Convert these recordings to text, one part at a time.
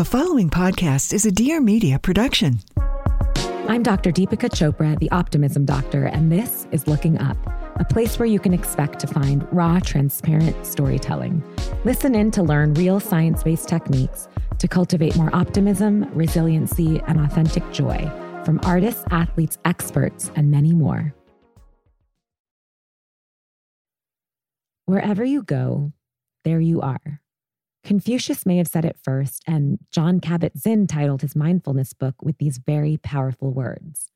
The following podcast is a Dear Media production. I'm Dr. Deepika Chopra, the Optimism Doctor, and this is Looking Up, a place where you can expect to find raw, transparent storytelling. Listen in to learn real science based techniques to cultivate more optimism, resiliency, and authentic joy from artists, athletes, experts, and many more. Wherever you go, there you are. Confucius may have said it first, and Jon Kabat Zinn titled his mindfulness book with these very powerful words.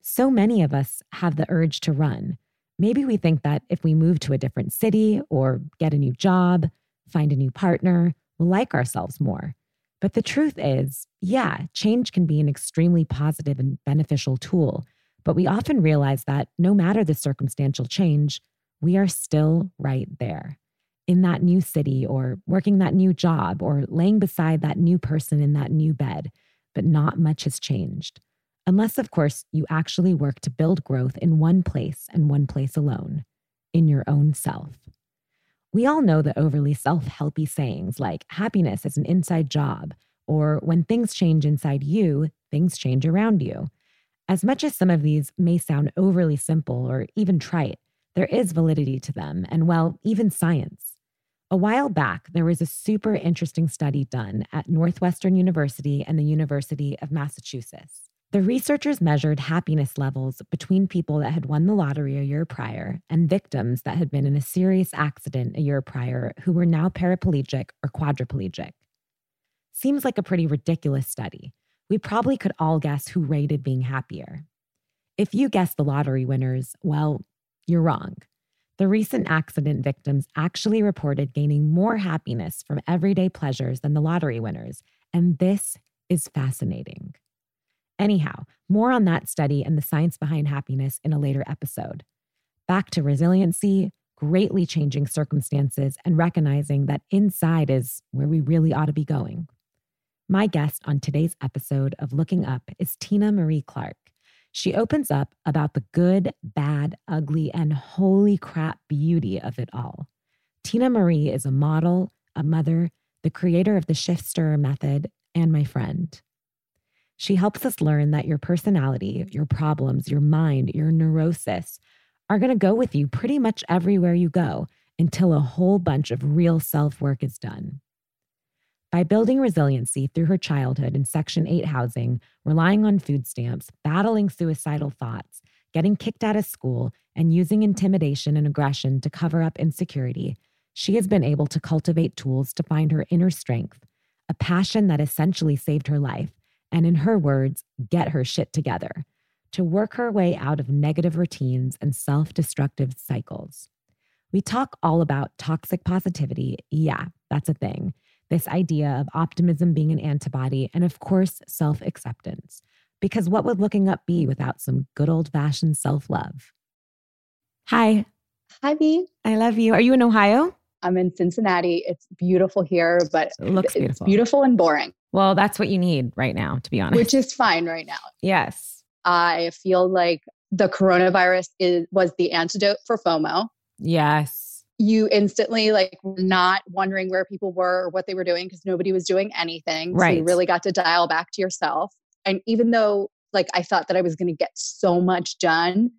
So many of us have the urge to run. Maybe we think that if we move to a different city or get a new job, find a new partner, we'll like ourselves more. But the truth is, yeah, change can be an extremely positive and beneficial tool. But we often realize that no matter the circumstantial change, we are still right there in that new city or working that new job or laying beside that new person in that new bed, but not much has changed. Unless, of course, you actually work to build growth in one place and one place alone, in your own self. We all know the overly self helpy sayings like happiness is an inside job, or when things change inside you, things change around you. As much as some of these may sound overly simple or even trite, there is validity to them, and well, even science. A while back, there was a super interesting study done at Northwestern University and the University of Massachusetts. The researchers measured happiness levels between people that had won the lottery a year prior and victims that had been in a serious accident a year prior who were now paraplegic or quadriplegic. Seems like a pretty ridiculous study. We probably could all guess who rated being happier. If you guessed the lottery winners, well, you're wrong. The recent accident victims actually reported gaining more happiness from everyday pleasures than the lottery winners, and this is fascinating. Anyhow, more on that study and the science behind happiness in a later episode. Back to resiliency, greatly changing circumstances, and recognizing that inside is where we really ought to be going. My guest on today's episode of Looking Up is Tina Marie Clark. She opens up about the good, bad, ugly, and holy crap beauty of it all. Tina Marie is a model, a mother, the creator of the Shift Stirrer method, and my friend. She helps us learn that your personality, your problems, your mind, your neurosis are going to go with you pretty much everywhere you go until a whole bunch of real self work is done. By building resiliency through her childhood in Section 8 housing, relying on food stamps, battling suicidal thoughts, getting kicked out of school, and using intimidation and aggression to cover up insecurity, she has been able to cultivate tools to find her inner strength, a passion that essentially saved her life, and in her words, get her shit together, to work her way out of negative routines and self destructive cycles. We talk all about toxic positivity. Yeah, that's a thing this idea of optimism being an antibody, and of course, self acceptance. Because what would looking up be without some good old fashioned self love? Hi. Hi, B. I love you. Are you in Ohio? I'm in Cincinnati. It's beautiful here, but it looks beautiful. It's beautiful and boring. Well, that's what you need right now, to be honest. Which is fine right now. Yes. I feel like the coronavirus is was the antidote for FOMO. Yes you instantly like not wondering where people were or what they were doing because nobody was doing anything. Right. So you really got to dial back to yourself. And even though like I thought that I was going to get so much done,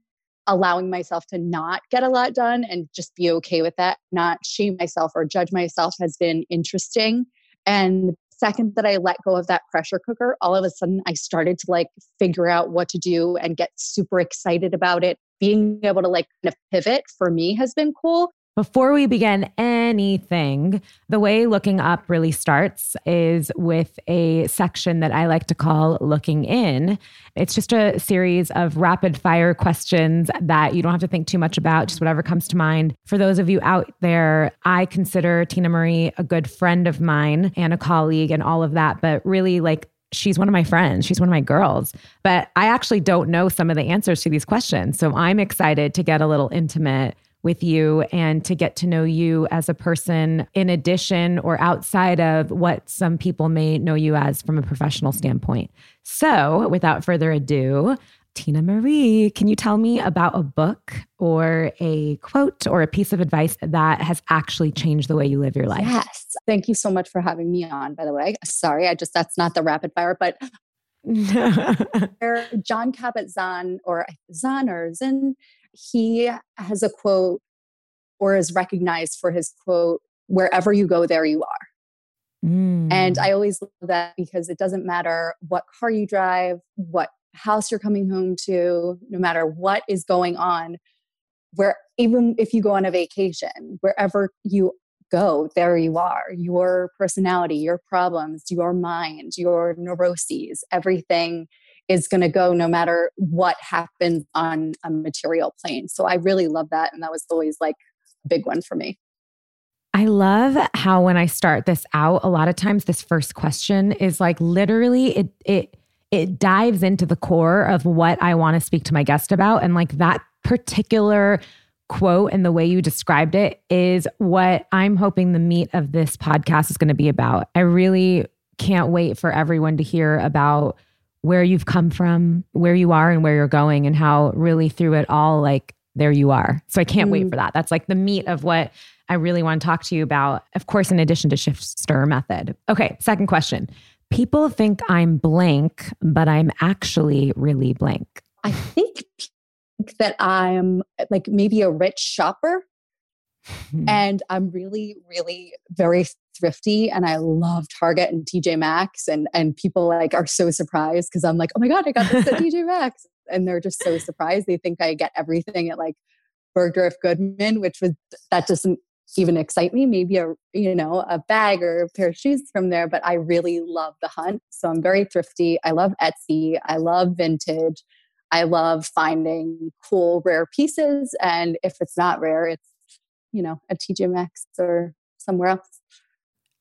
allowing myself to not get a lot done and just be okay with that, not shame myself or judge myself has been interesting. And the second that I let go of that pressure cooker, all of a sudden I started to like figure out what to do and get super excited about it. Being able to like kind of pivot for me has been cool. Before we begin anything, the way looking up really starts is with a section that I like to call looking in. It's just a series of rapid fire questions that you don't have to think too much about, just whatever comes to mind. For those of you out there, I consider Tina Marie a good friend of mine and a colleague and all of that, but really like she's one of my friends. She's one of my girls. But I actually don't know some of the answers to these questions. So I'm excited to get a little intimate with you and to get to know you as a person in addition or outside of what some people may know you as from a professional standpoint. So, without further ado, Tina Marie, can you tell me about a book or a quote or a piece of advice that has actually changed the way you live your life? Yes. Thank you so much for having me on, by the way. Sorry, I just, that's not the rapid fire, but Jon Kabat-Zinn or Zahn or Zinn, he has a quote or is recognized for his quote, wherever you go, there you are. Mm. And I always love that because it doesn't matter what car you drive, what house you're coming home to, no matter what is going on, where even if you go on a vacation, wherever you go, there you are. Your personality, your problems, your mind, your neuroses, everything is going to go no matter what happens on a material plane. So I really love that. And that was always like a big one for me. I love how when I start this out, a lot of times this first question is like literally it it it dives into the core of what I want to speak to my guest about. And like that particular quote and the way you described it is what I'm hoping the meat of this podcast is going to be about. I really can't wait for everyone to hear about where you've come from, where you are, and where you're going, and how really through it all, like there you are. So I can't mm. wait for that. That's like the meat of what I really want to talk to you about. Of course, in addition to Shift Stirrer method. Okay, second question people think I'm blank, but I'm actually really blank. I think that I'm like maybe a rich shopper. Hmm. And I'm really, really very thrifty and I love Target and TJ Maxx and and people like are so surprised because I'm like, oh my God, I got this at TJ Maxx. And they're just so surprised. They think I get everything at like Bergdorf Goodman, which was that doesn't even excite me. Maybe a you know a bag or a pair of shoes from there but i really love the hunt. So i'm very thrifty. I love etsy. I love vintage. I love finding cool rare pieces and if it's not rare it's you know a tj maxx or somewhere else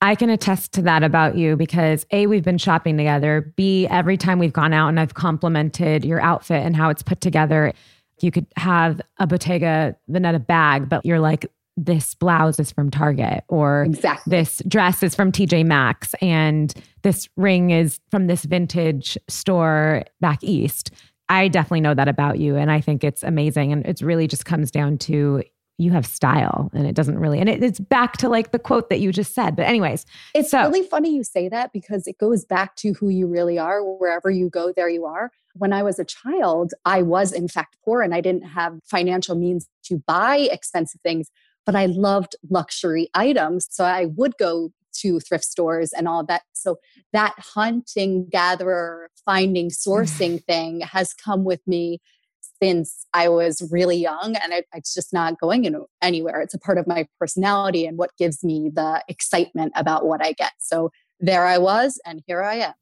I can attest to that about you because A, we've been shopping together. B, every time we've gone out and I've complimented your outfit and how it's put together, you could have a Bottega Veneta bag, but you're like, this blouse is from Target or exactly. this dress is from TJ Maxx and this ring is from this vintage store back east. I definitely know that about you and I think it's amazing and it really just comes down to you have style and it doesn't really and it, it's back to like the quote that you just said but anyways it's so, really funny you say that because it goes back to who you really are wherever you go there you are when i was a child i was in fact poor and i didn't have financial means to buy expensive things but I loved luxury items. So I would go to thrift stores and all that. So that hunting, gatherer, finding, sourcing thing has come with me since I was really young and it, it's just not going anywhere. It's a part of my personality and what gives me the excitement about what I get. So there I was and here I am.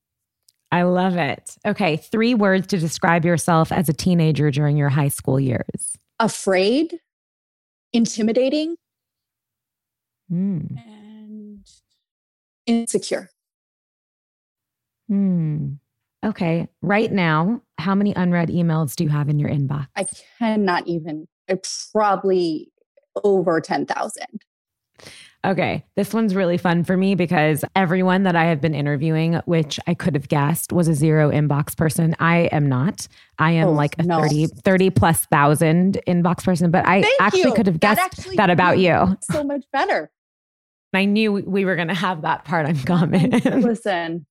I love it. Okay, three words to describe yourself as a teenager during your high school years. Afraid, intimidating mm. and insecure. Hmm. Okay. Right now, how many unread emails do you have in your inbox? I cannot even, it's probably over 10,000. Okay. This one's really fun for me because everyone that I have been interviewing, which I could have guessed was a zero inbox person. I am not. I am oh, like a no. 30, 30 plus thousand inbox person, but I Thank actually you. could have guessed that, that about you. So much better. I knew we were going to have that part in common. Listen,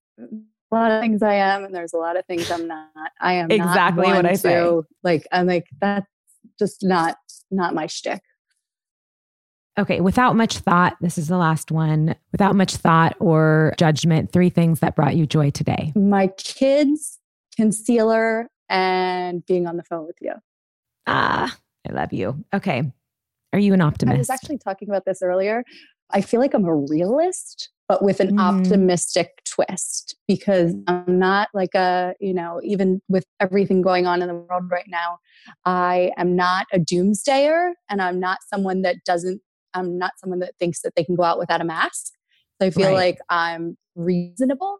a lot of things I am, and there's a lot of things I'm not. I am exactly what I say. Like I'm like that's just not not my shtick. Okay, without much thought, this is the last one. Without much thought or judgment, three things that brought you joy today. My kids, concealer, and being on the phone with you. Ah, I love you. Okay. Are you an optimist? I was actually talking about this earlier. I feel like I'm a realist, but with an mm. optimistic twist because I'm not like a, you know, even with everything going on in the world right now, I am not a doomsdayer and I'm not someone that doesn't I'm not someone that thinks that they can go out without a mask. So I feel right. like I'm reasonable,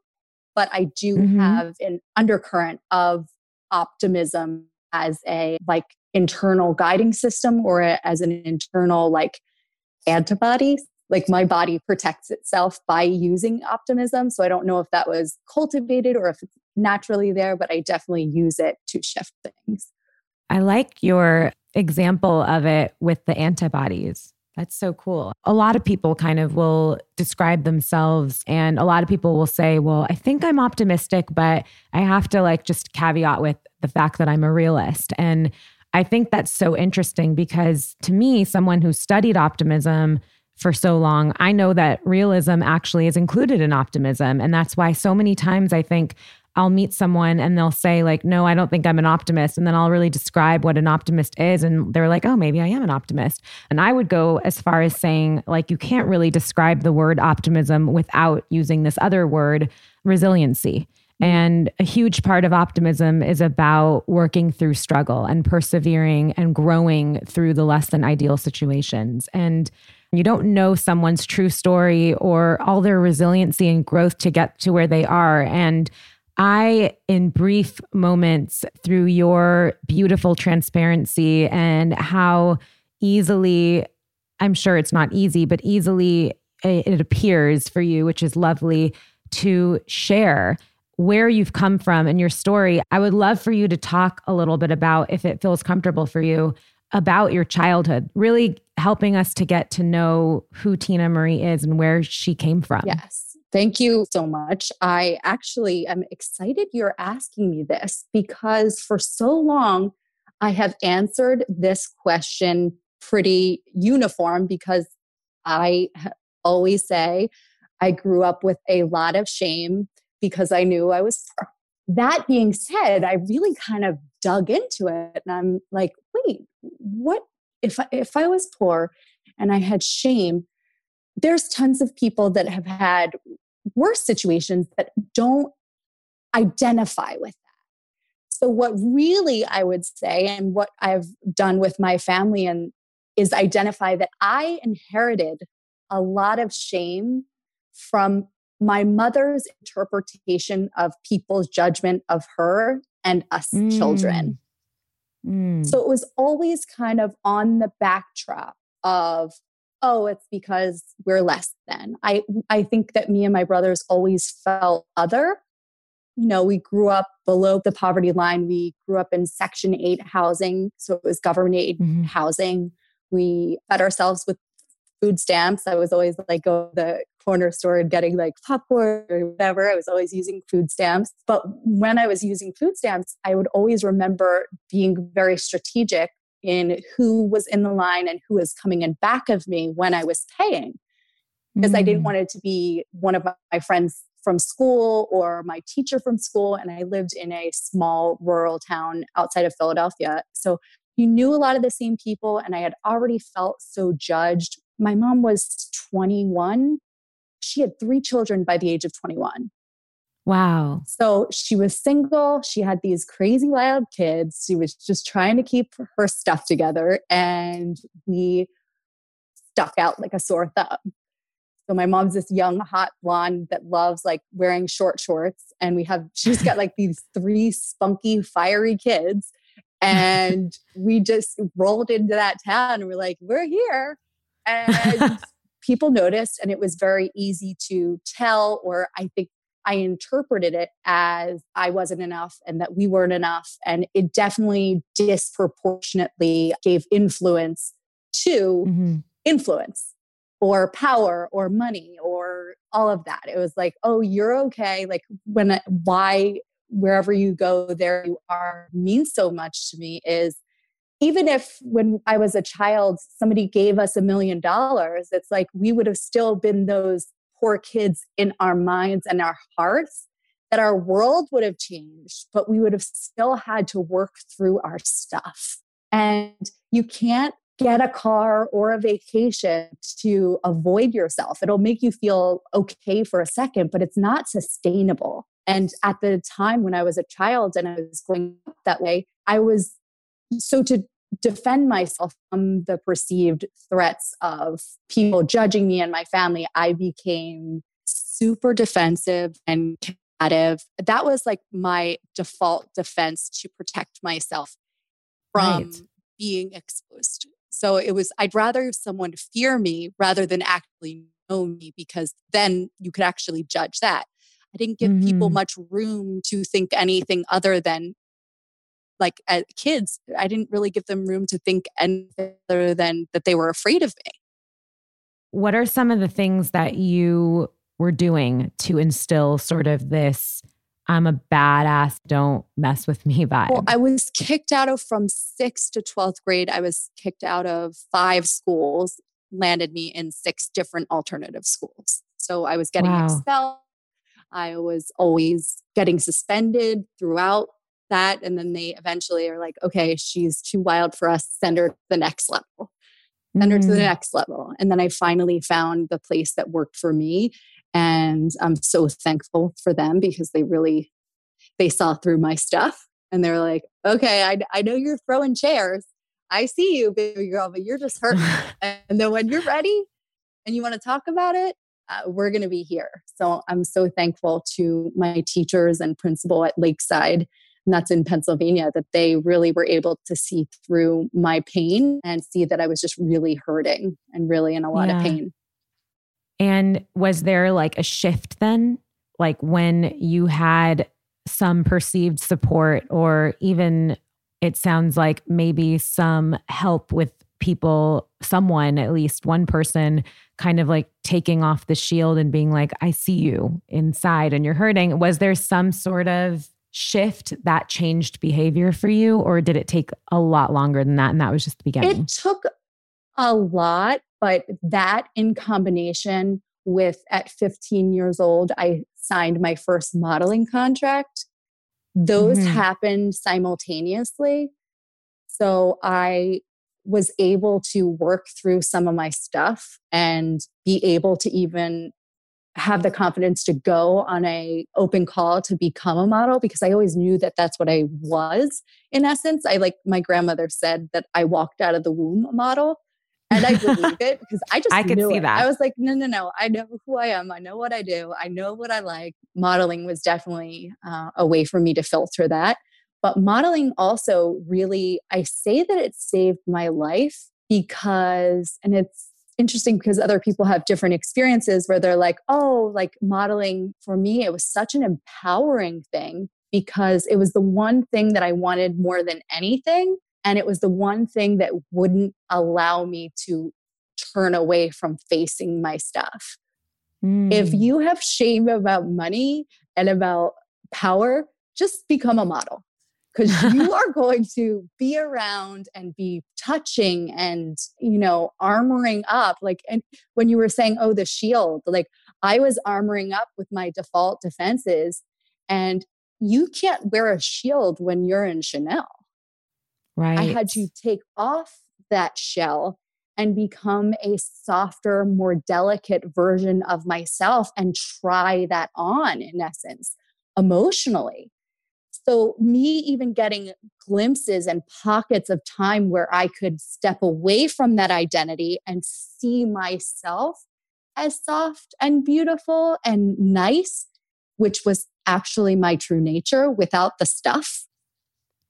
but I do mm-hmm. have an undercurrent of optimism as a like internal guiding system or as an internal like antibody. Like my body protects itself by using optimism. So I don't know if that was cultivated or if it's naturally there, but I definitely use it to shift things. I like your example of it with the antibodies. That's so cool. A lot of people kind of will describe themselves, and a lot of people will say, Well, I think I'm optimistic, but I have to like just caveat with the fact that I'm a realist. And I think that's so interesting because to me, someone who studied optimism for so long, I know that realism actually is included in optimism. And that's why so many times I think I'll meet someone and they'll say, like, no, I don't think I'm an optimist. And then I'll really describe what an optimist is. And they're like, oh, maybe I am an optimist. And I would go as far as saying, like, you can't really describe the word optimism without using this other word, resiliency. Mm-hmm. And a huge part of optimism is about working through struggle and persevering and growing through the less than ideal situations. And you don't know someone's true story or all their resiliency and growth to get to where they are. And I, in brief moments, through your beautiful transparency and how easily, I'm sure it's not easy, but easily it appears for you, which is lovely to share where you've come from and your story. I would love for you to talk a little bit about, if it feels comfortable for you, about your childhood, really helping us to get to know who Tina Marie is and where she came from. Yes. Thank you so much. I actually am excited you're asking me this because for so long I have answered this question pretty uniform because I always say I grew up with a lot of shame because I knew I was. That being said, I really kind of dug into it and I'm like, wait, what if I, if I was poor and I had shame? There's tons of people that have had worse situations that don't identify with that. So what really I would say and what I've done with my family and is identify that I inherited a lot of shame from my mother's interpretation of people's judgment of her and us mm. children. Mm. So it was always kind of on the backdrop of, oh, it's because we're less than. I I think that me and my brothers always felt other. You know, we grew up below the poverty line. We grew up in Section 8 housing. So it was government aid mm-hmm. housing. We fed ourselves with food stamps. I was always like go to the corner store and getting like popcorn or whatever. I was always using food stamps. But when I was using food stamps, I would always remember being very strategic in who was in the line and who was coming in back of me when I was paying. Because mm. I didn't mm. want it to be one of my friends from school or my teacher from school. And I lived in a small rural town outside of Philadelphia. So you knew a lot of the same people, and I had already felt so judged my mom was 21. She had three children by the age of 21. Wow. So she was single. She had these crazy wild kids. She was just trying to keep her stuff together. And we stuck out like a sore thumb. So my mom's this young, hot blonde that loves like wearing short shorts. And we have, she's got like these three spunky, fiery kids. And we just rolled into that town and we're like, we're here. And people noticed, and it was very easy to tell, or I think I interpreted it as I wasn't enough and that we weren't enough. And it definitely disproportionately gave influence to mm-hmm. influence or power or money or all of that. It was like, oh, you're okay. Like, when, why, wherever you go, there you are means so much to me is even if when I was a child, somebody gave us a million dollars, it's like we would have still been those poor kids in our minds and our hearts, that our world would have changed, but we would have still had to work through our stuff. And you can't get a car or a vacation to avoid yourself. It'll make you feel okay for a second, but it's not sustainable. And at the time when I was a child and I was going up that way, I was so to defend myself from the perceived threats of people judging me and my family, I became super defensive and combative. That was like my default defense to protect myself from right. being exposed. So it was, I'd rather someone fear me rather than actually know me because then you could actually judge that. I didn't give mm-hmm. people much room to think anything other than like as kids, I didn't really give them room to think anything other than that they were afraid of me. What are some of the things that you were doing to instill sort of this I'm a badass, don't mess with me vibe? Well, I was kicked out of from sixth to 12th grade. I was kicked out of five schools, landed me in six different alternative schools. So I was getting wow. expelled. I was always getting suspended throughout that. And then they eventually are like, okay, she's too wild for us. Send her to the next level. Send her to the mm. next level. And then I finally found the place that worked for me. And I'm so thankful for them because they really they saw through my stuff and they're like, okay, I, I know you're throwing chairs. I see you, baby girl, but you're just hurt. and then when you're ready and you want to talk about it, uh, we're going to be here. So I'm so thankful to my teachers and principal at Lakeside and that's in Pennsylvania, that they really were able to see through my pain and see that I was just really hurting and really in a lot yeah. of pain. And was there like a shift then? Like when you had some perceived support, or even it sounds like maybe some help with people, someone, at least one person, kind of like taking off the shield and being like, I see you inside and you're hurting. Was there some sort of shift that changed behavior for you, or did it take a lot longer than that? And that was just the beginning? It took a lot, but that in combination with at 15 years old, I signed my first modeling contract. Those mm-hmm. happened simultaneously. So I was able to work through some of my stuff and be able to even have the confidence to go on a open call to become a model because I always knew that that's what I was in essence. I like my grandmother said that I walked out of the womb a model. And I believe it because I just I could see it. that. I was like, no, no, no. I know who I am. I know what I do. I know what I like. Modeling was definitely uh, a way for me to filter that. But modeling also really, I say that it saved my life because, and it's interesting because other people have different experiences where they're like, oh, like modeling for me, it was such an empowering thing because it was the one thing that I wanted more than anything. And it was the one thing that wouldn't allow me to turn away from facing my stuff. Mm. If you have shame about money and about power, just become a model because you are going to be around and be touching and you know armoring up like and when you were saying oh the shield like i was armoring up with my default defenses and you can't wear a shield when you're in chanel. Right i had to take off that shell and become a softer more delicate version of myself and try that on in essence emotionally so, me even getting glimpses and pockets of time where I could step away from that identity and see myself as soft and beautiful and nice, which was actually my true nature without the stuff.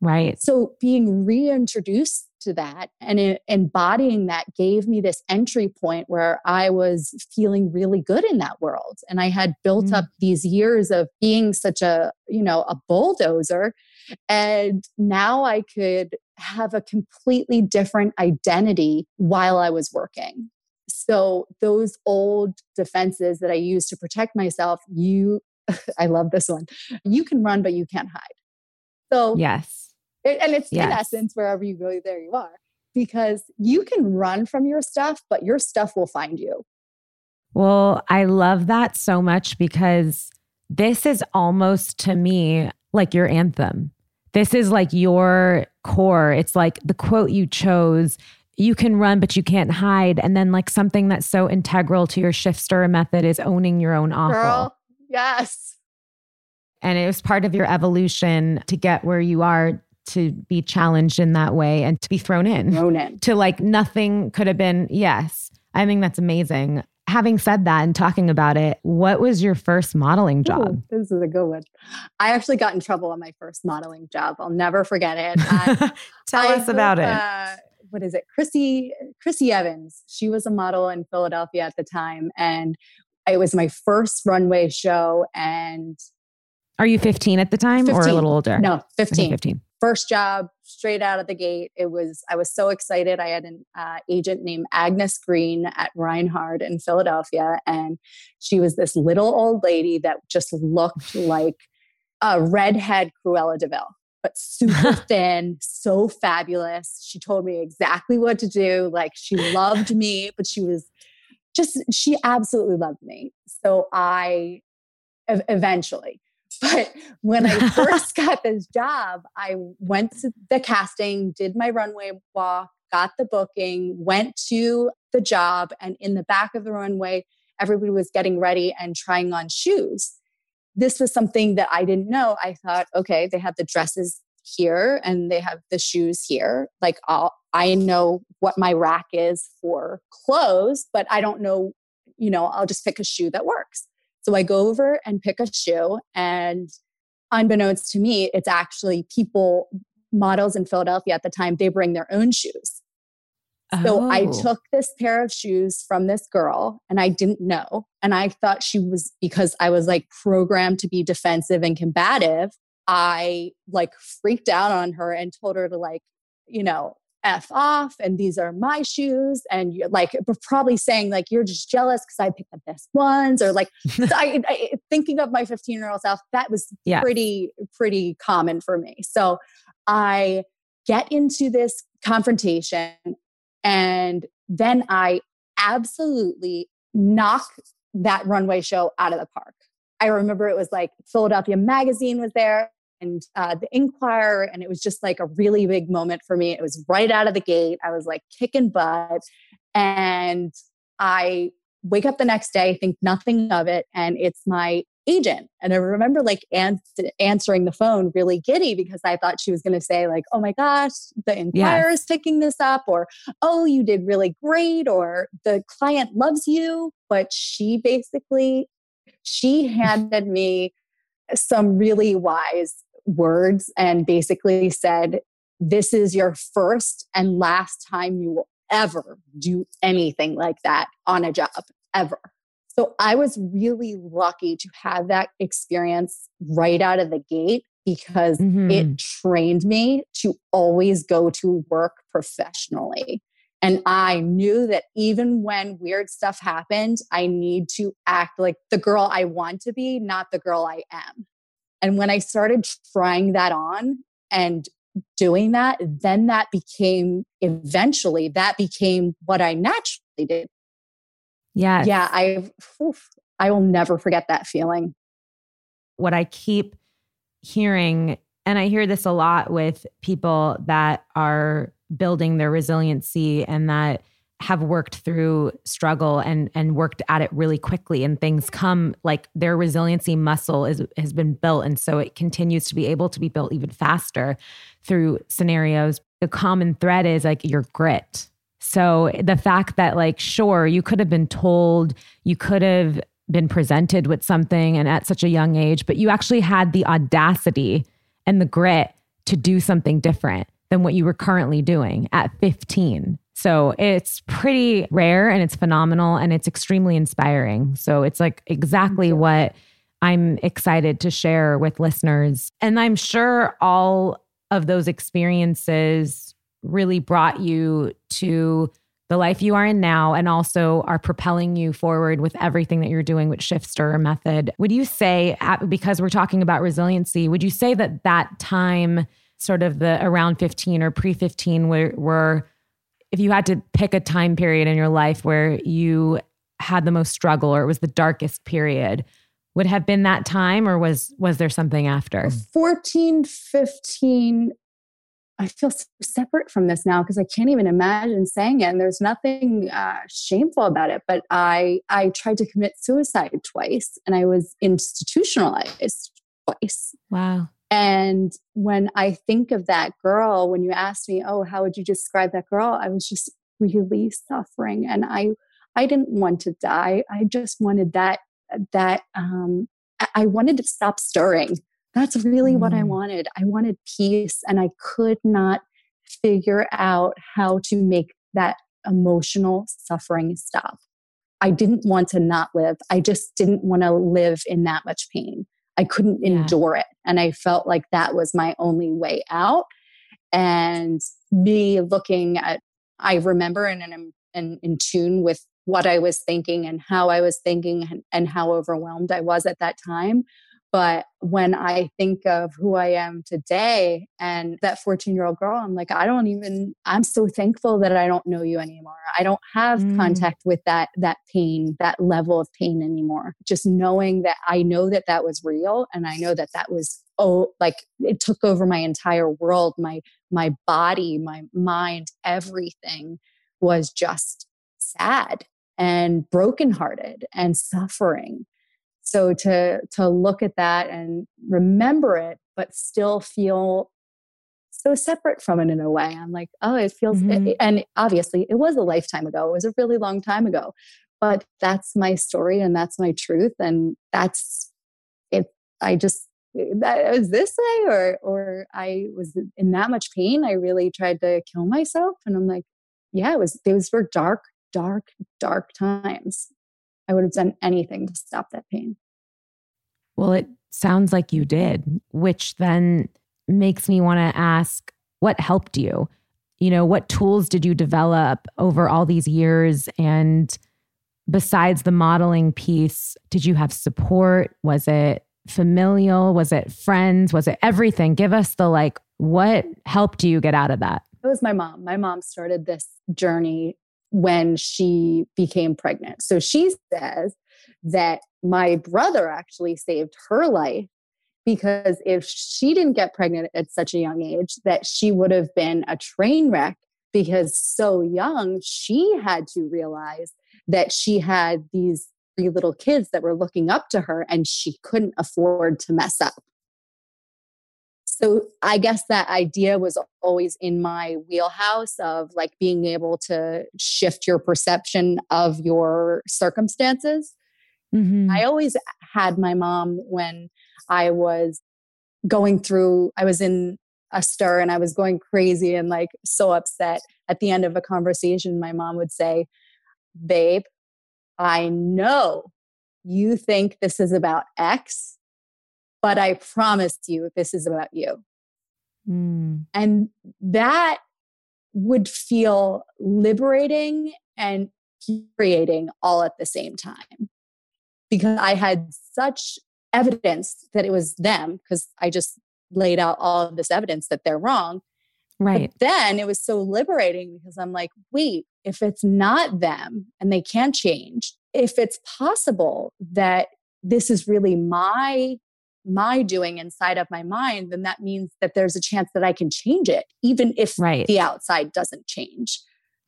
Right. So, being reintroduced to that and embodying that gave me this entry point where I was feeling really good in that world. And I had built mm. up these years of being such a, you know, a bulldozer. And now I could have a completely different identity while I was working. So those old defenses that I used to protect myself, you, I love this one. You can run, but you can't hide. So, yes and it's yes. in essence, wherever you go, there you are. Because you can run from your stuff, but your stuff will find you. Well, I love that so much because this is almost to me like your anthem. This is like your core. It's like the quote you chose you can run, but you can't hide. And then, like, something that's so integral to your Shift Stirrer method is owning your own awful. Girl, yes. And it was part of your evolution to get where you are to be challenged in that way and to be thrown in. Thrown in. To like nothing could have been, yes. I think that's amazing. Having said that and talking about it, what was your first modeling job? Ooh, this is a good one. I actually got in trouble on my first modeling job. I'll never forget it. I, Tell I us about it. Uh, what is it? Chrissy Chrissy Evans. She was a model in Philadelphia at the time, and it was my first runway show. And are you 15 at the time 15. or a little older? No, 15. Okay, 15. First job, straight out of the gate. It was, I was so excited. I had an uh, agent named Agnes Green at Reinhard in Philadelphia. And she was this little old lady that just looked like a redhead Cruella de Vil but super thin, so fabulous. She told me exactly what to do. Like she loved me, but she was just, she absolutely loved me. So I eventually, but when I first got this job, I went to the casting, did my runway walk, got the booking, went to the job, and in the back of the runway, everybody was getting ready and trying on shoes this was something that I didn't know. I thought, okay, they have the dresses here and they have the shoes here. Like I'll, I know what my rack is for clothes, but I don't know, you know, I'll just pick a shoe that works. So I go over and pick a shoe and unbeknownst to me, it's actually people, models in Philadelphia at the time, they bring their own shoes. So oh. I took this pair of shoes from this girl and I didn't know. And I thought she was because I was like programmed to be defensive and combative. I like freaked out on her and told her to like, you know, F off and these are my shoes. And you're like, probably saying like, you're just jealous because I picked the best ones or like, I, I, thinking of my 15 year old self, that was yeah. pretty, pretty common for me. So I get into this confrontation and then I absolutely knock that runway show out of the park. I remember it was like Philadelphia Magazine was there and uh, the Inquirer, and it was just like a really big moment for me. It was right out of the gate. I was like kicking butt. And I wake up the next day, think nothing of it, and it's my agent. And I remember like ans- answering the phone really giddy because I thought she was going to say like, "Oh my gosh, the Inquirer is picking this up," or "Oh, you did really great," or "The client loves you." But she basically she handed me some really wise words and basically said, "This is your first and last time you will ever do anything like that on a job ever." So I was really lucky to have that experience right out of the gate because mm-hmm. it trained me to always go to work professionally. And I knew that even when weird stuff happened, I need to act like the girl I want to be, not the girl I am. And when I started trying that on and doing that, then that became eventually, that became what I naturally did. Yeah. Yeah. I, I will never forget that feeling. What I keep hearing, and I hear this a lot with people that are building their resiliency and that have worked through struggle and and worked at it really quickly and things come like their resiliency muscle is has been built and so it continues to be able to be built even faster through scenarios the common thread is like your grit so the fact that, like, sure, you could have been told, you could have been presented with something and at such a young age, but you actually had the audacity and the grit to do something different than what you were currently doing at 15. So it's pretty rare and it's phenomenal and it's extremely inspiring. So it's like exactly what I'm excited to share with listeners. And I'm sure all of those experiences really brought you to the life you are in now and also are propelling you forward with everything that you're doing with Shift Stirrer method. Would you say, because we're talking about resiliency, would you say that that time, sort of the around 15 or pre 15, were, were, if you had to pick a time period in your life where you had the most struggle or it was the darkest period, would have been that time or was was there something after 14 15 I feel so separate from this now because I can't even imagine saying it. And there's nothing uh, shameful about it. But I I tried to commit suicide twice, and I was institutionalized twice. Wow. And when I think of that girl, when you asked me, "Oh, how would you describe that girl?" I was just really suffering, and I I didn't want to die. I just wanted that that um, I wanted to stop stirring. That's really mm. what I mm. wanted. I wanted peace and I could not figure out how to make that emotional suffering stop. I didn't want to not live. I just didn't want to live in that much pain. I couldn't yeah. endure it. And I felt like that was my only way out. And me looking at, I remember and I'm in, in tune with what I was thinking and how I was thinking and, and how overwhelmed I was at that time. But when I think of who I am today and that 14 year old girl, I'm like, I don't even, I'm so thankful that I don't know you anymore. I don't have mm. contact with that, that pain, that level of pain anymore. Just knowing that I know that that was real and I know that that was, oh, like it took over my entire world, my, my body, my mind, everything was just sad and brokenhearted and suffering so to to look at that and remember it but still feel so separate from it in a way. I'm like oh it feels mm-hmm. it, and obviously it was a lifetime ago. It was a really long time ago. But that's my story and that's my truth and that's it i just that was this way or or i was in that much pain i really tried to kill myself and i'm like yeah it was those were dark dark dark times I would have done anything to stop that pain. Well, it sounds like you did, which then makes me want to ask what helped you? You know, what tools did you develop over all these years? And besides the modeling piece, did you have support? Was it familial? Was it friends? Was it everything? Give us the like, what helped you get out of that? It was my mom. My mom started this journey when she became pregnant. So she says that my brother actually saved her life because if she didn't get pregnant at such a young age that she would have been a train wreck because so young she had to realize that she had these three little kids that were looking up to her and she couldn't afford to mess up so I guess that idea was always in my wheelhouse of like being able to shift your perception of your circumstances. Mm-hmm. I always had my mom when I was going through, I was in a stir and I was going crazy and like so upset. At the end of a conversation, my mom would say, Babe, I know you think this is about X, but I promised you this is about you. Mm. And that would feel liberating and creating all at the same time because I had such evidence that it was them because I just laid out all of this evidence that they're wrong. Right. But then it was so liberating because I'm like, wait, if it's not them and they can't change, if it's possible that this is really my my doing inside of my mind, then that means that there's a chance that I can change it, even if right. the outside doesn't change.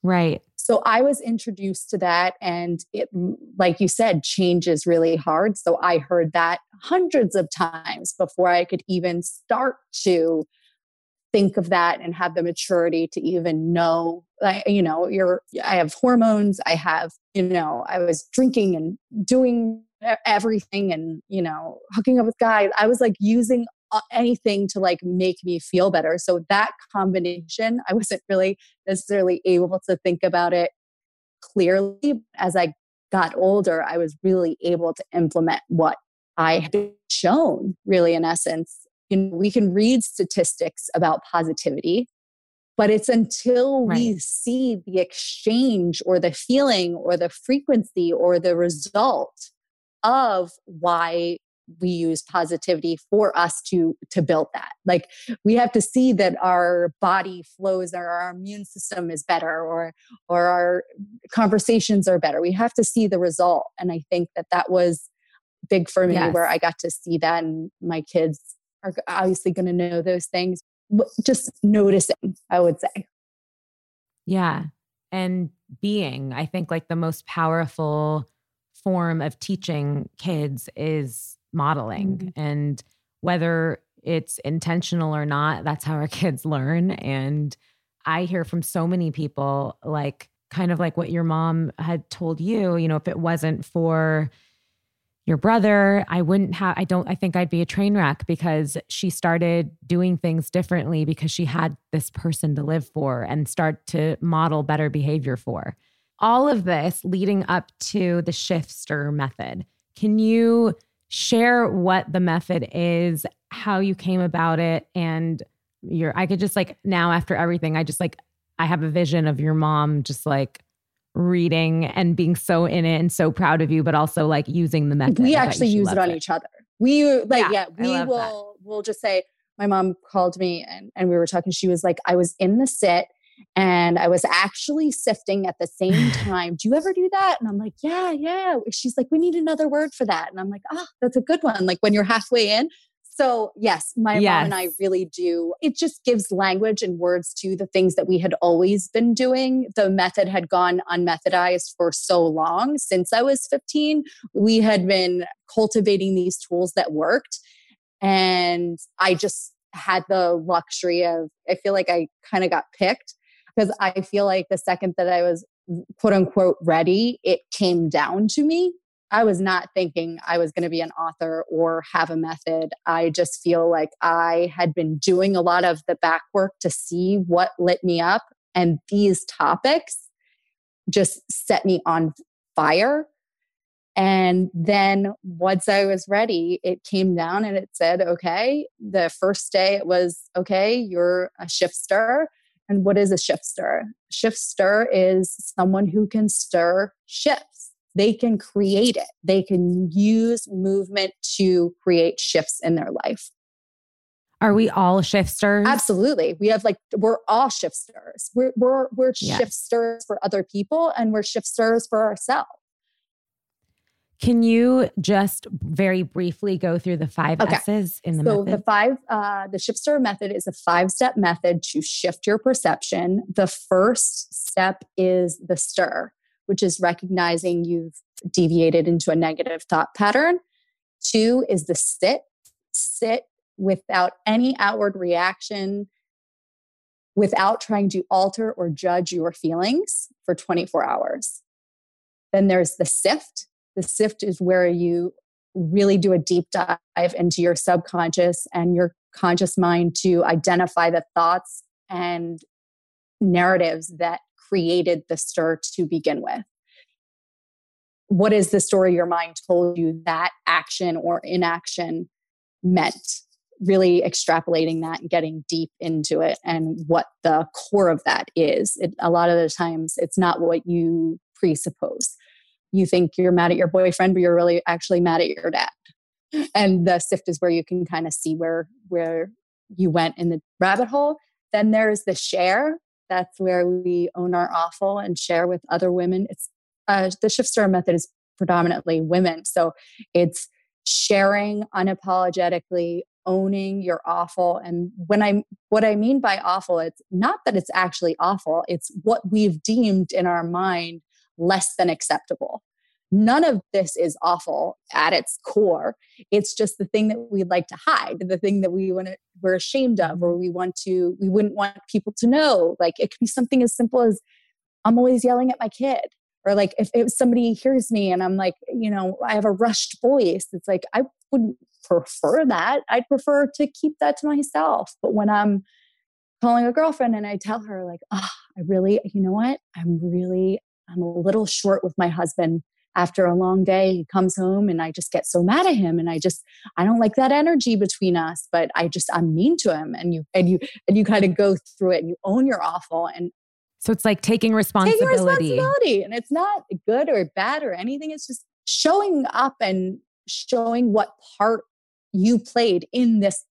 Right. So I was introduced to that. And it, like you said, change is really hard. So I heard that hundreds of times before I could even start to think of that and have the maturity to even know like you know you're i have hormones i have you know i was drinking and doing everything and you know hooking up with guys. I was like using uh, anything to like make me feel better. So that combination i wasn't really necessarily able to think about it clearly. As i got older i was really able to implement what i had shown really in essence you know we can read statistics about positivity but it's until right. we see the exchange or the feeling or the frequency or the result of why we use positivity for us to to build that like we have to see that our body flows or our immune system is better or or our conversations are better we have to see the result and i think that that was big for me yes. where i got to see that and my kids are obviously going to know those things just noticing i would say yeah and being i think like the most powerful form of teaching kids is modeling. Mm-hmm. And whether it's intentional or not, that's how our kids learn. And I hear from so many people, like, kind of like what your mom had told you, you know, if it wasn't for your brother, I wouldn't have, I don't, I think I'd be a train wreck because she started doing things differently because she had this person to live for and start to model better behavior for. All of this leading up to the Shift Stirrer method. Can you share what the method is, how you came about it, and your, I could just like now after everything, I just like, I have a vision of your mom just like reading and being so in it and so proud of you, but also like using the method. We actually use it on it. each other. We like, yeah, yeah we will, that. we'll just say, my mom called me and, and we were talking. She was like, I was in the sit and I was actually sifting at the same time. Do you ever do that? And I'm like, yeah, yeah. She's like, we need another word for that. And I'm like, oh, that's a good one. Like when you're halfway in, so, yes, my yes. mom and I really do. It just gives language and words to the things that we had always been doing. The method had gone unmethodized for so long since I was 15. We had been cultivating these tools that worked. And I just had the luxury of, I feel like I kind of got picked because I feel like the second that I was quote unquote ready, it came down to me. I was not thinking I was going to be an author or have a method. I just feel like I had been doing a lot of the back work to see what lit me up. And these topics just set me on fire. And then once I was ready, it came down and it said, okay, the first day it was, okay, you're a Shift Stirrer. And what is a Shift Stirrer? Shift Stirrer is someone who can stir shifts they can create it. They can use movement to create shifts in their life. Are we all shifters? Absolutely. We have like we're all shifters. We're we're we're yes. shifters for other people and we're shifters for ourselves. Can you just very briefly go through the five okay. S's in the so method? the five, uh, the Shift Stirrer method is a five-step method to shift your perception. The first step is the stir which is recognizing you've deviated into a negative thought pattern. Two is the sit, sit without any outward reaction, without trying to alter or judge your feelings for 24 hours. Then there's the sift. The sift is where you really do a deep dive into your subconscious and your conscious mind to identify the thoughts and narratives that created the stir to begin with. What is the story your mind told you that action or inaction meant? Really extrapolating that and getting deep into it and what the core of that is. It, a lot of the times, it's not what you presuppose. You think you're mad at your boyfriend, but you're really actually mad at your dad. And the sift is where you can kind of see where where you went in the rabbit hole. Then there's the share, that's where we own our awful and share with other women. It's uh, the Shift Stirrer method is predominantly women, so it's sharing unapologetically, owning your awful. And when I what I mean by awful, it's not that it's actually awful. It's what we've deemed in our mind less than acceptable none of this is awful at its core. It's just the thing that we'd like to hide the thing that we want to we're ashamed of or we want to we wouldn't want people to know. Like it could be something as simple as i'm always yelling at my kid or like if, if somebody hears me and i'm like you know i have a rushed voice it's like i wouldn't prefer that. I'd prefer to keep that to myself. But when i'm calling a girlfriend and i tell her like oh i really you know what? I'm really i'm a little short with my husband after a long day he comes home and i just get so mad at him and i just i don't like that energy between us but i just i'm mean to him and you and you and you kind of go through it and you own your awful and so it's like taking responsibility taking responsibility and it's not good or bad or anything it's just showing up and showing what part you played in this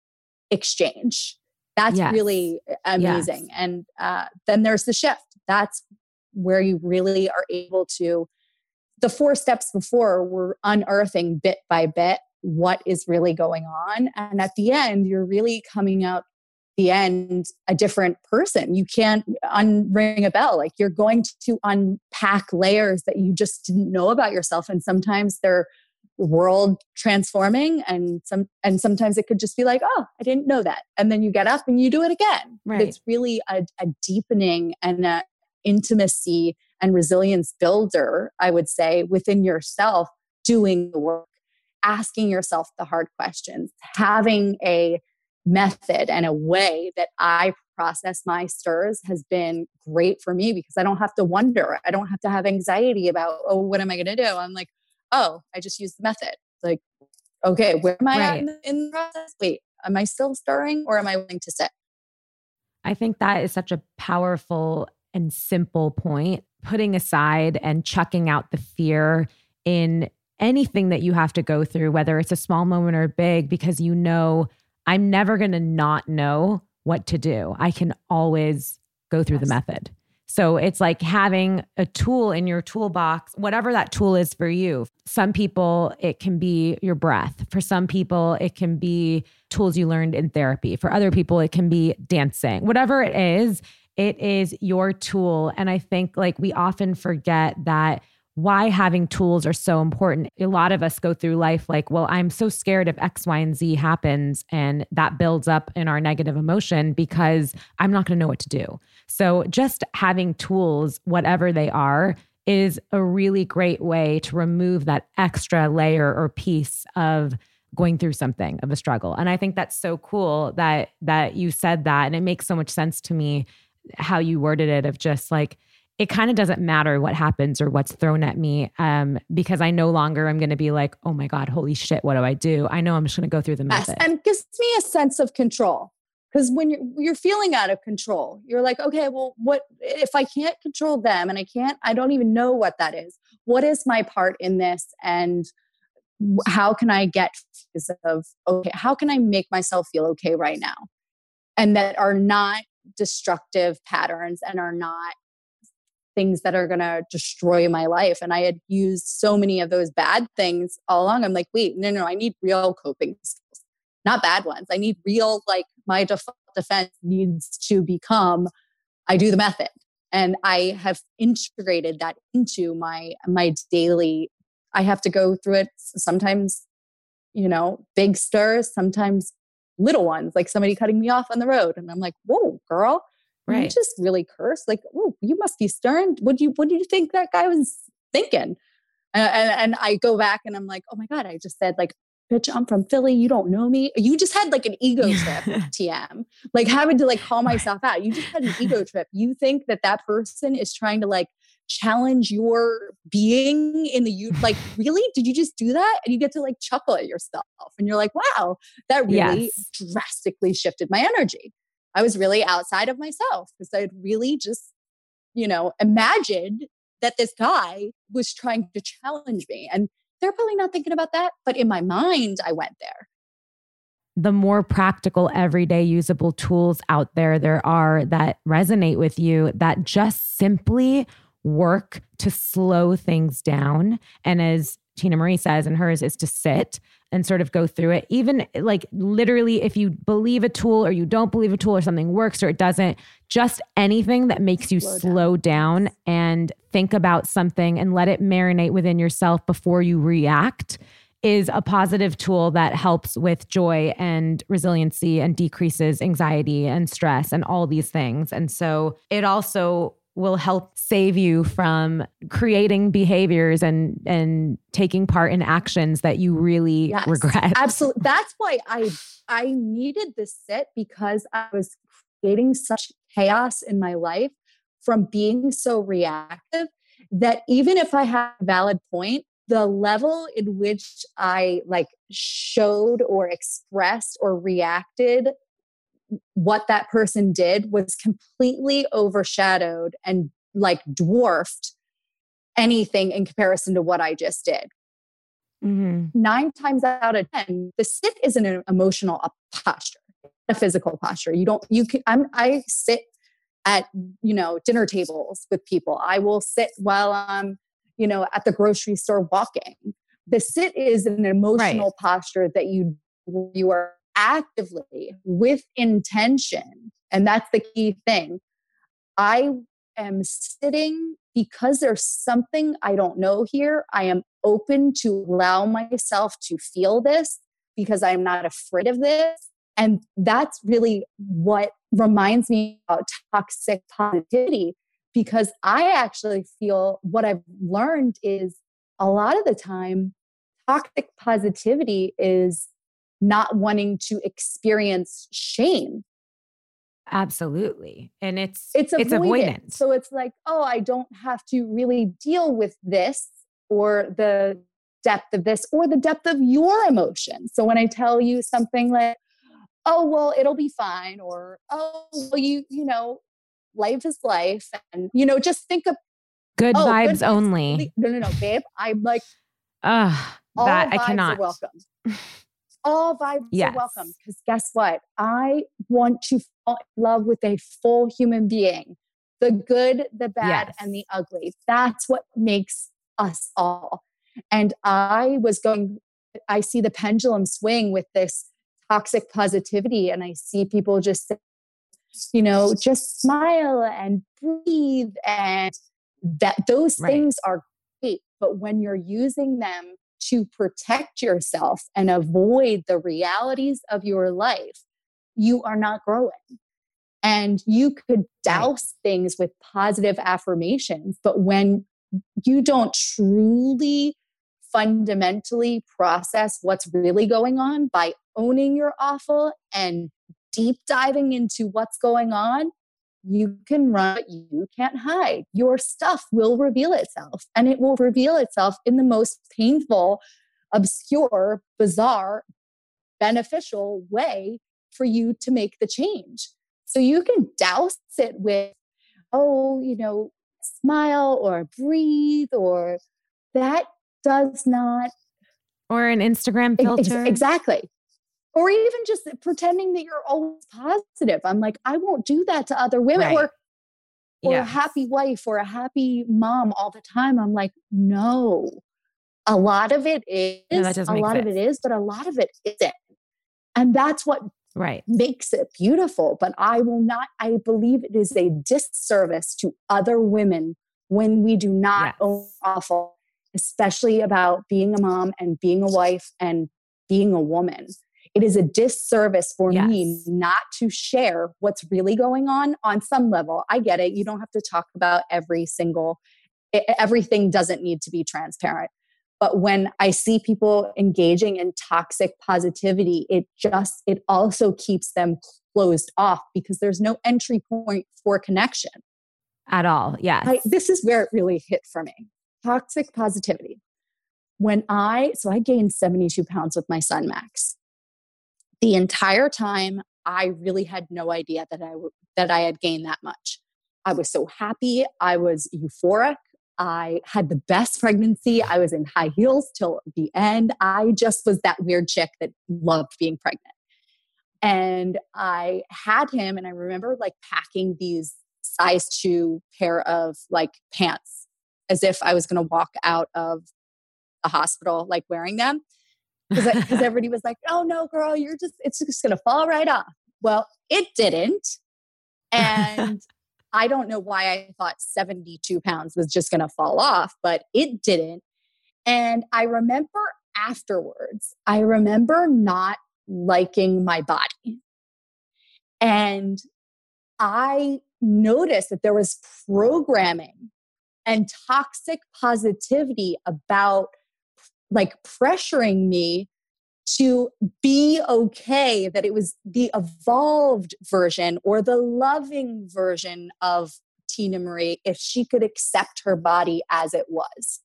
exchange that's yes. really amazing yes. and uh, then there's the shift that's where you really are able to the four steps before were unearthing bit by bit what is really going on. And at the end, you're really coming out the end a different person. You can't unring a bell. Like you're going to unpack layers that you just didn't know about yourself. And sometimes they're world transforming and some and sometimes it could just be like oh i didn't know that and then you get up and you do it again right. it's really a, a deepening and a intimacy and resilience builder, I would say, within yourself doing the work. asking yourself the hard questions, having a method and a way that I process my stirs has been great for me because I don't have to wonder. I don't have to have anxiety about, oh, what am I going to do? I'm like, oh, I just use the method. Like, okay, where am I right. in the, in the process? Wait, am I still stirring or am I willing to sit? I think that is such a powerful and simple point. Putting aside and chucking out the fear in anything that you have to go through, whether it's a small moment or big, because you know, I'm never going to not know what to do. I can always go through yes. the method. So it's like having a tool in your toolbox, whatever that tool is for you. Some people, it can be your breath. For some people, it can be tools you learned in therapy. For other people, it can be dancing. Whatever it is, it is your tool. And I think like we often forget that why having tools are so important. A lot of us go through life like, well, I'm so scared if X, Y, and Z happens. And that builds up in our negative emotion because I'm not going to know what to do. So just having tools, whatever they are, is a really great way to remove that extra layer or piece of going through something of a struggle. And I think that's so cool that that you said that and it makes so much sense to me how you worded it of just like it kind of doesn't matter what happens or what's thrown at me um, because I no longer am going to be like, oh my God, holy shit, what do I do? I know I'm just going to go through the method. Yes, and gives me a sense of control. Because when you're, you're feeling out of control, you're like, okay, well, what if I can't control them and I can't, I don't even know what that is. What is my part in this? And how can I get this of, okay, how can I make myself feel okay right now? And that are not destructive patterns and are not things that are going to destroy my life. And I had used so many of those bad things all along. I'm like, wait, no, no, I need real coping skills, not bad ones. I need real, like, my default defense needs to become I do the method. And I have integrated that into my my daily. I have to go through it sometimes, you know, big stirs, sometimes little ones, like somebody cutting me off on the road. And I'm like, whoa, girl, right. you just really curse like oh you must be stern. What do you what do you think that guy was thinking? And, and, and i go back and i'm like oh my god i just said like bitch i'm from philly. You don't know me. You just had like an ego trip tm like having to like call myself out. You just had an ego trip. You think that that person is trying to like challenge your being in the you like really did you just do that and you get to like chuckle at yourself and you're like wow that really yes. drastically shifted my energy I was really outside of myself because I'd really just, you know, imagined that this guy was trying to challenge me. And they're probably not thinking about that. But in my mind, I went there. The more practical, everyday usable tools out there there are that resonate with you that just simply work to slow things down. And as Tinamarie says, and hers is to sit and sort of go through it. Even like literally, if you believe a tool or you don't believe a tool or something works or it doesn't, just anything that makes you slow, slow down. down and think about something and let it marinate within yourself before you react is a positive tool that helps with joy and resiliency and decreases anxiety and stress and all these things. And so it also will help save you from creating behaviors and and taking part in actions that you really yes, regret. Absolutely. That's why I I needed this sit because I was creating such chaos in my life from being so reactive that even if I had a valid point, the level in which I like showed or expressed or reacted what that person did was completely overshadowed and like dwarfed anything in comparison to what I just did. Mm-hmm. Nine times out of 10, the sit is an emotional posture, a physical posture. You don't, you can, I'm, I sit at, you know, dinner tables with people. I will sit while I'm, you know, at the grocery store walking. The sit is an emotional right. posture that you, you are actively with intention. And that's the key thing. I am sitting because there's something I don't know here. I am open to allow myself to feel this because I'm not afraid of this. And that's really what reminds me about toxic positivity because I actually feel what I've learned is a lot of the time toxic positivity is not wanting to experience shame. Absolutely. And it's It's it's avoidance. So it's like, oh, I don't have to really deal with this or the depth of this or the depth of your emotions. So when I tell you something like, oh, well, it'll be fine, or oh, well, you, you know, life is life. And, you know, just think of Good oh, vibes goodness, only. No, no, no, babe. I'm like, Ugh, all that I cannot. Welcome. All vibes Yes. are welcome. Because guess what? I want to fall in love with a full human being. The good, the bad, and the ugly. That's what makes us all. And I was going, I see the pendulum swing with this toxic positivity, and I see people just say, you know, just smile and breathe and that those Right. things are great. But when you're using them to protect yourself and avoid the realities of your life, you are not growing. And you could douse things with positive affirmations, but when you don't truly fundamentally process what's really going on by owning your awful and deep diving into what's going on, you can run, but you can't hide. Your stuff will reveal itself, and it will reveal itself in the most painful, obscure, bizarre, beneficial way for you to make the change. So you can douse it with, oh, you know, smile or breathe, or that does not Or an Instagram Ex- filter. exactly. Or even just pretending that you're always positive. I'm like, I won't do that to other women. Right. Or or a happy wife or a happy mom all the time. I'm like, no. A lot of it is, No, a lot of it is, but a lot of it isn't. And that's what Right. makes it beautiful. But I will not, I believe it is a disservice to other women when we do not Yes. own awful, especially about being a mom and being a wife and being a woman. It is a disservice for me not to share what's really going on on some level. I get it. You don't have to talk about every single, everything doesn't need to be transparent. But when I see people engaging in toxic positivity, it just, it also keeps them closed off because there's no entry point for connection. At all. Yeah. I, this is where it really hit for me toxic positivity. When I, so I gained 72 pounds with my son, Max. The entire time, I really had no idea that I, that I had gained that much. I was so happy. I was euphoric. I had the best pregnancy. I was in high heels till the end. I just was that weird chick that loved being pregnant. And I had him, and I remember like packing these size two pair of like pants as if I was going to walk out of the hospital like wearing them. Because everybody was like, oh no, girl, you're just, it's just going to fall right off. Well, it didn't. And I don't know why I thought 72 pounds was just going to fall off, but it didn't. And I remember afterwards, I remember not liking my body. And I noticed that there was programming and toxic positivity about like pressuring me to be okay, that it was the evolved version or the loving version of Tinamarie if she could accept her body as it was.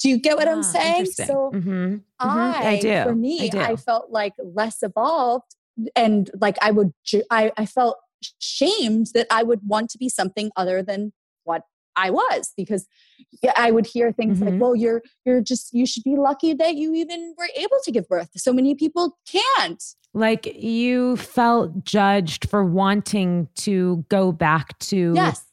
Do you get what I'm Ah, saying? So Mhm, mhm. I, I do. for me, I do. I, felt like less evolved and like I would, ju- I, I felt shamed that I would want to be something other than what I was because I would hear things like, Mhm. well, you're, you're just, you should be lucky that you even were able to give birth. So many people can't. like you felt judged for wanting to go back to Yes.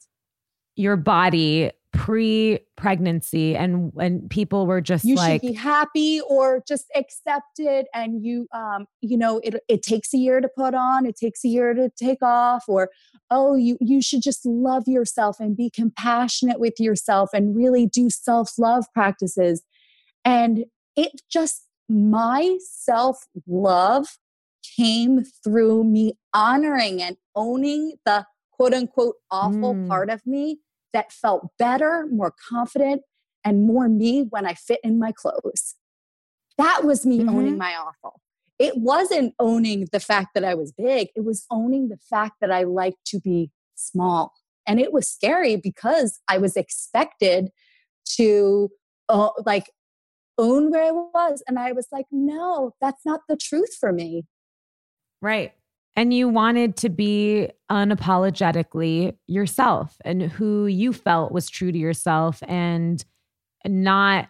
your body pre-pregnancy and when people were just you like should be happy or just accept it and you um you know it it takes a year to put on it takes a year to take off or oh you you should just love yourself and be compassionate with yourself and really do self-love practices and it just my self-love came through me honoring and owning the quote unquote awful Mm. part of me that felt better more confident and more me when I fit in my clothes. That was me mm-hmm. owning my awful. It wasn't owning the fact that I was big, it was owning the fact that I like to be small. And it was scary because I was expected to uh, like own where I was. And I was like, no, that's not the truth for me. Right. And you wanted to be unapologetically yourself and who you felt was true to yourself and not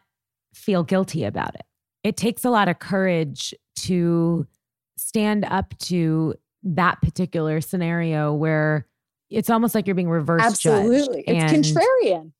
feel guilty about it. It takes a lot of courage to stand up to that particular scenario where it's almost like you're being reverse Absolutely. It's contrarian.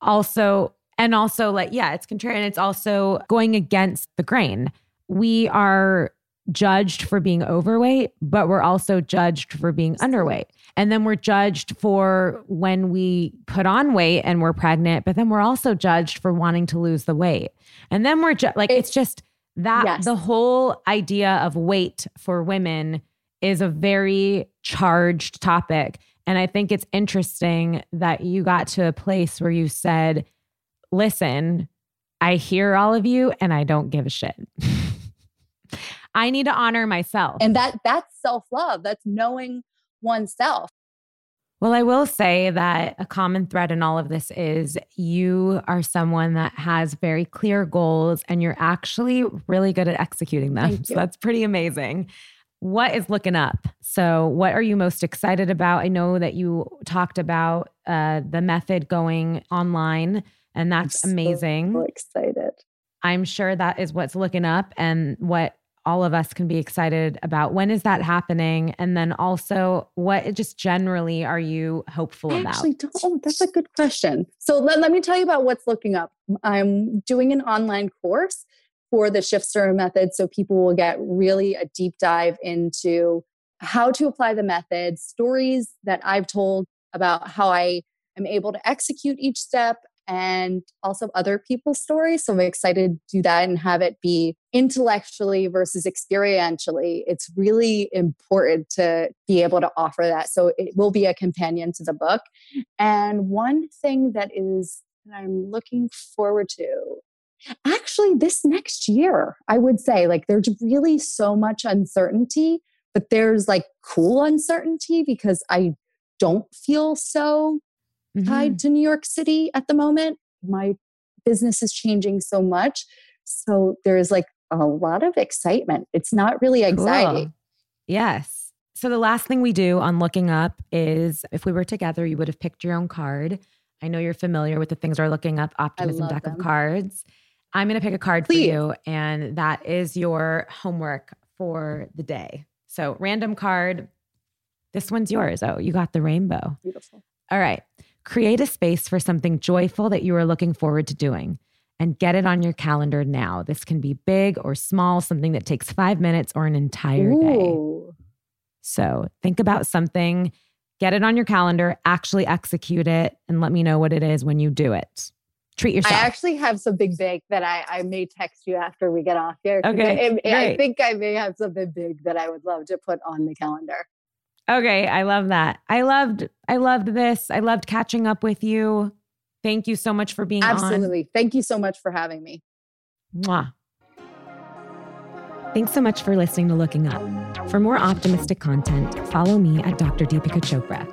Also, and also like, yeah, it's contrarian. It's also going against the grain. We are judged for being overweight, but we're also judged for being underweight. And then we're judged for when we put on weight and we're pregnant, but then we're also judged for wanting to lose the weight. And then we're ju- like, it's, it's just that yes. the whole idea of weight for women is a very charged topic. And I think it's interesting that you got to a place where you said, listen, I hear all of you and I don't give a shit. I need to honor myself. And that that's self-love. That's knowing oneself. Well, I will say that a common thread in all of this is you are someone that has very clear goals and you're actually really good at executing them. So that's pretty amazing. What is looking up? So, what are you most excited about? I know that you talked about uh, the method going online, and that's I'm amazing. So excited. I'm sure that is what's looking up and what all of us can be excited about. When is that happening? And then also, what just generally are you hopeful I about? Actually, don't, oh, that's a good question. So let, let me tell you about what's looking up. I'm doing an online course for the Shift Stirrer method. So people will get really a deep dive into how to apply the method, stories that I've told about how I am able to execute each step and also other people's stories. So I'm excited to do that and have it be intellectually versus experientially. It's really important to be able to offer that. So it will be a companion to the book. And one thing that is that I'm looking forward to actually this next year, I would say, like there's really so much uncertainty, but there's like cool uncertainty because I don't feel so mm-hmm. tied to New York City at the moment. My business is changing so much. So there's like a lot of excitement. It's not really anxiety. Cool. Yes. So the last thing we do on looking up is if we were together, you would have picked your own card. I know you're familiar with the things are looking up optimism deck them. of cards. I'm going to pick a card Please. for you, and that is your homework for the day. So, random card. This one's yours. Oh, you got the rainbow. Beautiful. All right. Create a space for something joyful that you are looking forward to doing and get it on your calendar now. This can be big or small, something that takes five minutes or an entire Ooh. day. So think about something, get it on your calendar, actually execute it, and let me know what it is when you do it. Treat yourself. I actually have something big that I, I may text you after we get off here. Okay. I, I think I may have something big that I would love to put on the calendar. Okay, I love that. I loved I loved this. I loved catching up with you. Thank you so much for being Absolutely. On. Thank you so much for having me. Mwah. Thanks so much for listening to Looking Up. For more optimistic content, follow me at Dr. Deepika Chopra.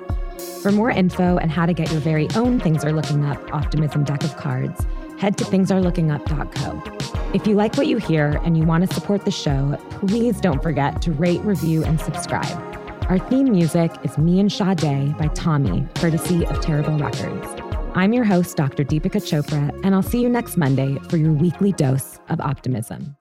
For more info and how to get your very own Things Are Looking Up optimism deck of cards, head to thingsareLookingUp.co. If you like what you hear and you want to support the show, please don't forget to rate, review, and subscribe. Our theme music is Me and Sade by Tommy, courtesy of Terrible Records. I'm your host, Dr. Deepika Chopra, and I'll see you next Monday for your weekly dose of optimism.